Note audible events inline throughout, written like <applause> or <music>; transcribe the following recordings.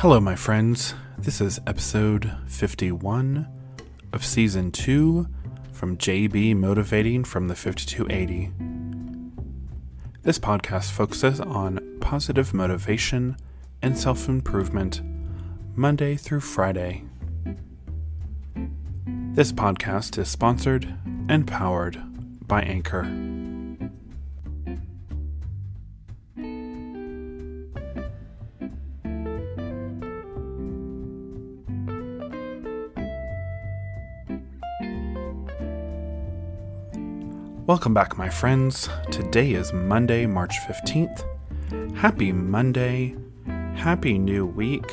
Hello, my friends. This is episode 51 of season 2 from JB Motivating from the 5280. This podcast focuses on positive motivation and self improvement Monday through Friday. This podcast is sponsored and powered by Anchor. Welcome back, my friends. Today is Monday, March 15th. Happy Monday. Happy New Week.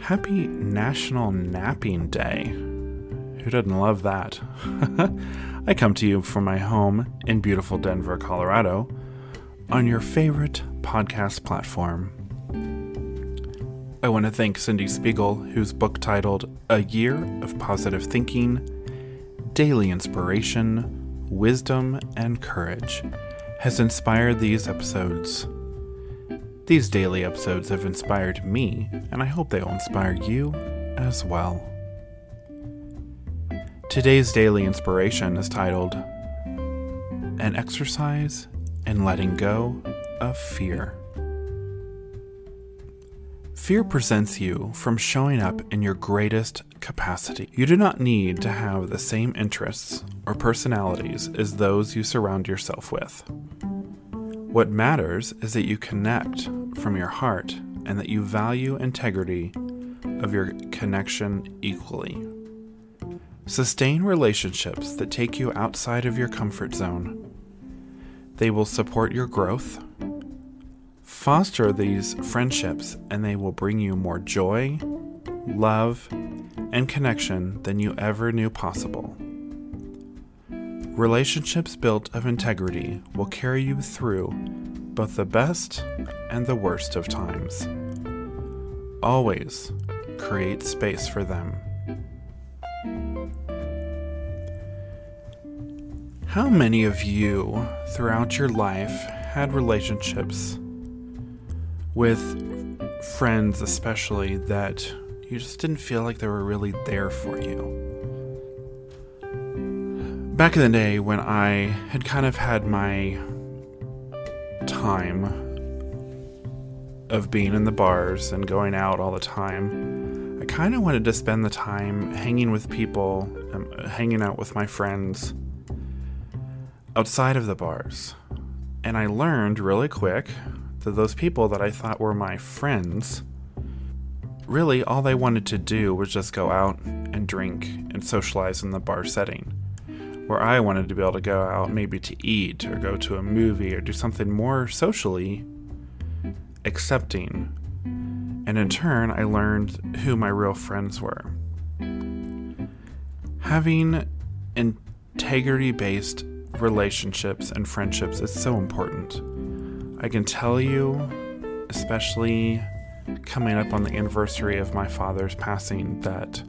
Happy National Napping Day. Who doesn't love that? <laughs> I come to you from my home in beautiful Denver, Colorado, on your favorite podcast platform. I want to thank Cyndi Spiegel, whose book titled A Year of Positive Thinking daily inspiration, wisdom, and courage has inspired these episodes. These daily episodes have inspired me, and I hope they will inspire you as well. Today's daily inspiration is titled An Exercise in Letting Go of Fear. Fear presents you from showing up in your greatest capacity. You do not need to have the same interests or personalities as those you surround yourself with. What matters is that you connect from your heart and that you value integrity of your connection equally. Sustain relationships that take you outside of your comfort zone. They will support your growth. Foster these friendships and they will bring you more joy, love, and connection than you ever knew possible. Relationships built of integrity will carry you through both the best and the worst of times. Always create space for them. How many of you throughout your life had relationships with friends, especially, that you just didn't feel like they were really there for you. Back in the day when I had kind of had my time of being in the bars and going out all the time, I kind of wanted to spend the time hanging with people, um, hanging out with my friends outside of the bars. And I learned really quick that those people that I thought were my friends really all they wanted to do was just go out and drink and socialize in the bar setting. Where I wanted to be able to go out maybe to eat or go to a movie or do something more socially accepting. And in turn, I learned who my real friends were. Having integrity based relationships and friendships is so important. I can tell you, especially coming up on the anniversary of my father's passing that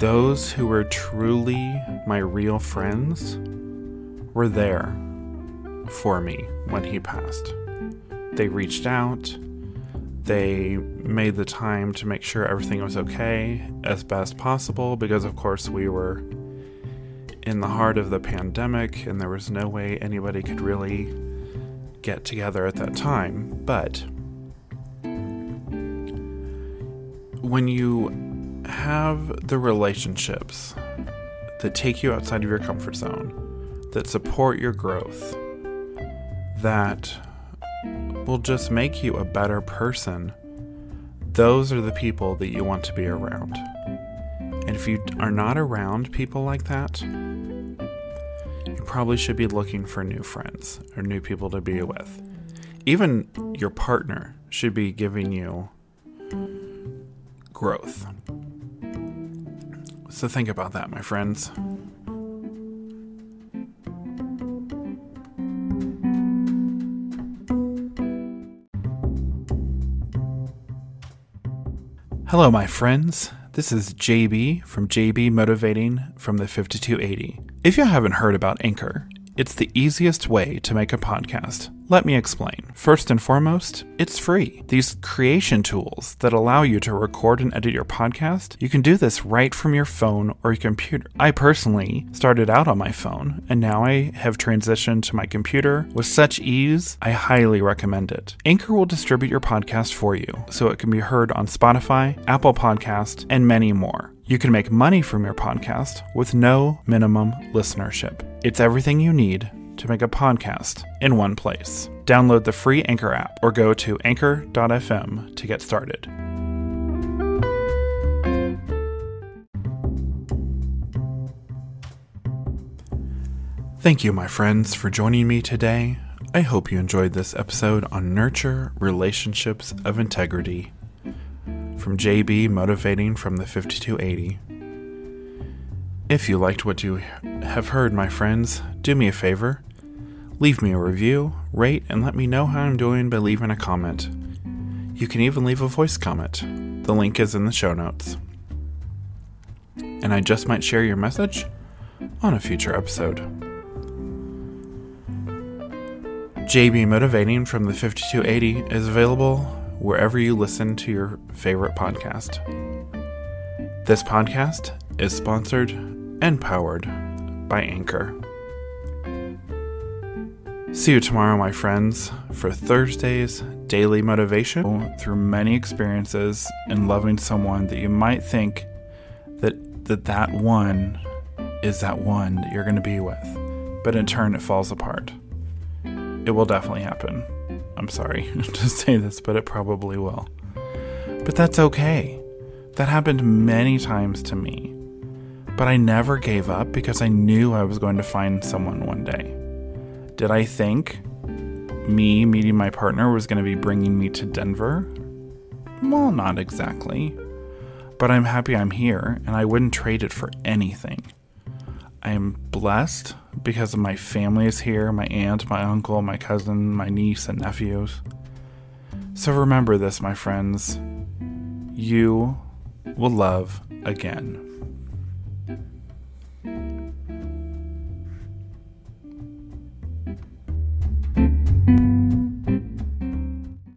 those who were truly my real friends were there for me when he passed. They reached out, they made the time to make sure everything was okay as best possible because, of course, we were in the heart of the pandemic and there was no way anybody could really get together at that time. But when you have the relationships that take you outside of your comfort zone, that support your growth, that will just make you a better person, those are the people that you want to be around. And if you are not around people like that, probably should be looking for new friends or new people to be with. Even your partner should be giving you growth. So think about that, my friends. Hello, my friends. This is JB from JB Motivating from the 5280. If you haven't heard about Anchor, it's the easiest way to make a podcast Let me explain. First and foremost, it's free. These creation tools that allow you to record and edit your podcast, you can do this right from your phone or your computer. I personally started out on my phone, and now I have transitioned to my computer with such ease, I highly recommend it. Anchor will distribute your podcast for you, so it can be heard on Spotify, Apple Podcast, and many more. You can make money from your podcast with no minimum listenership. It's everything you need to make a podcast in one place. Download the free Anchor app or go to anchor.fm to get started. Thank you, my friends, for joining me today. I hope you enjoyed this episode on Nurture Relationships of Integrity from JB Motivating from the 5280. If you liked what you have heard, my friends, do me a favor Leave me a review, rate, and let me know how I'm doing by leaving a comment. You can even leave a voice comment. The link is in the show notes. And I just might share your message on a future episode. JB Motivating from the 5280 is available wherever you listen to your favorite podcast. This podcast is sponsored and powered by Anchor. See you tomorrow, my friends, for Thursday's daily motivation through many experiences and loving someone that you might think that that, that one is that one that you're going to be with, but in turn it falls apart. It will definitely happen. I'm sorry <laughs> to say this, but it probably will. But that's okay. That happened many times to me. But I never gave up because I knew I was going to find someone one day. Did I think me meeting my partner was going to be bringing me to Denver? Well, not exactly. But I'm happy I'm here, and I wouldn't trade it for anything. I am blessed because of my family is here my aunt, my uncle, my cousin, my niece, and nephews. So remember this, my friends. You will love again.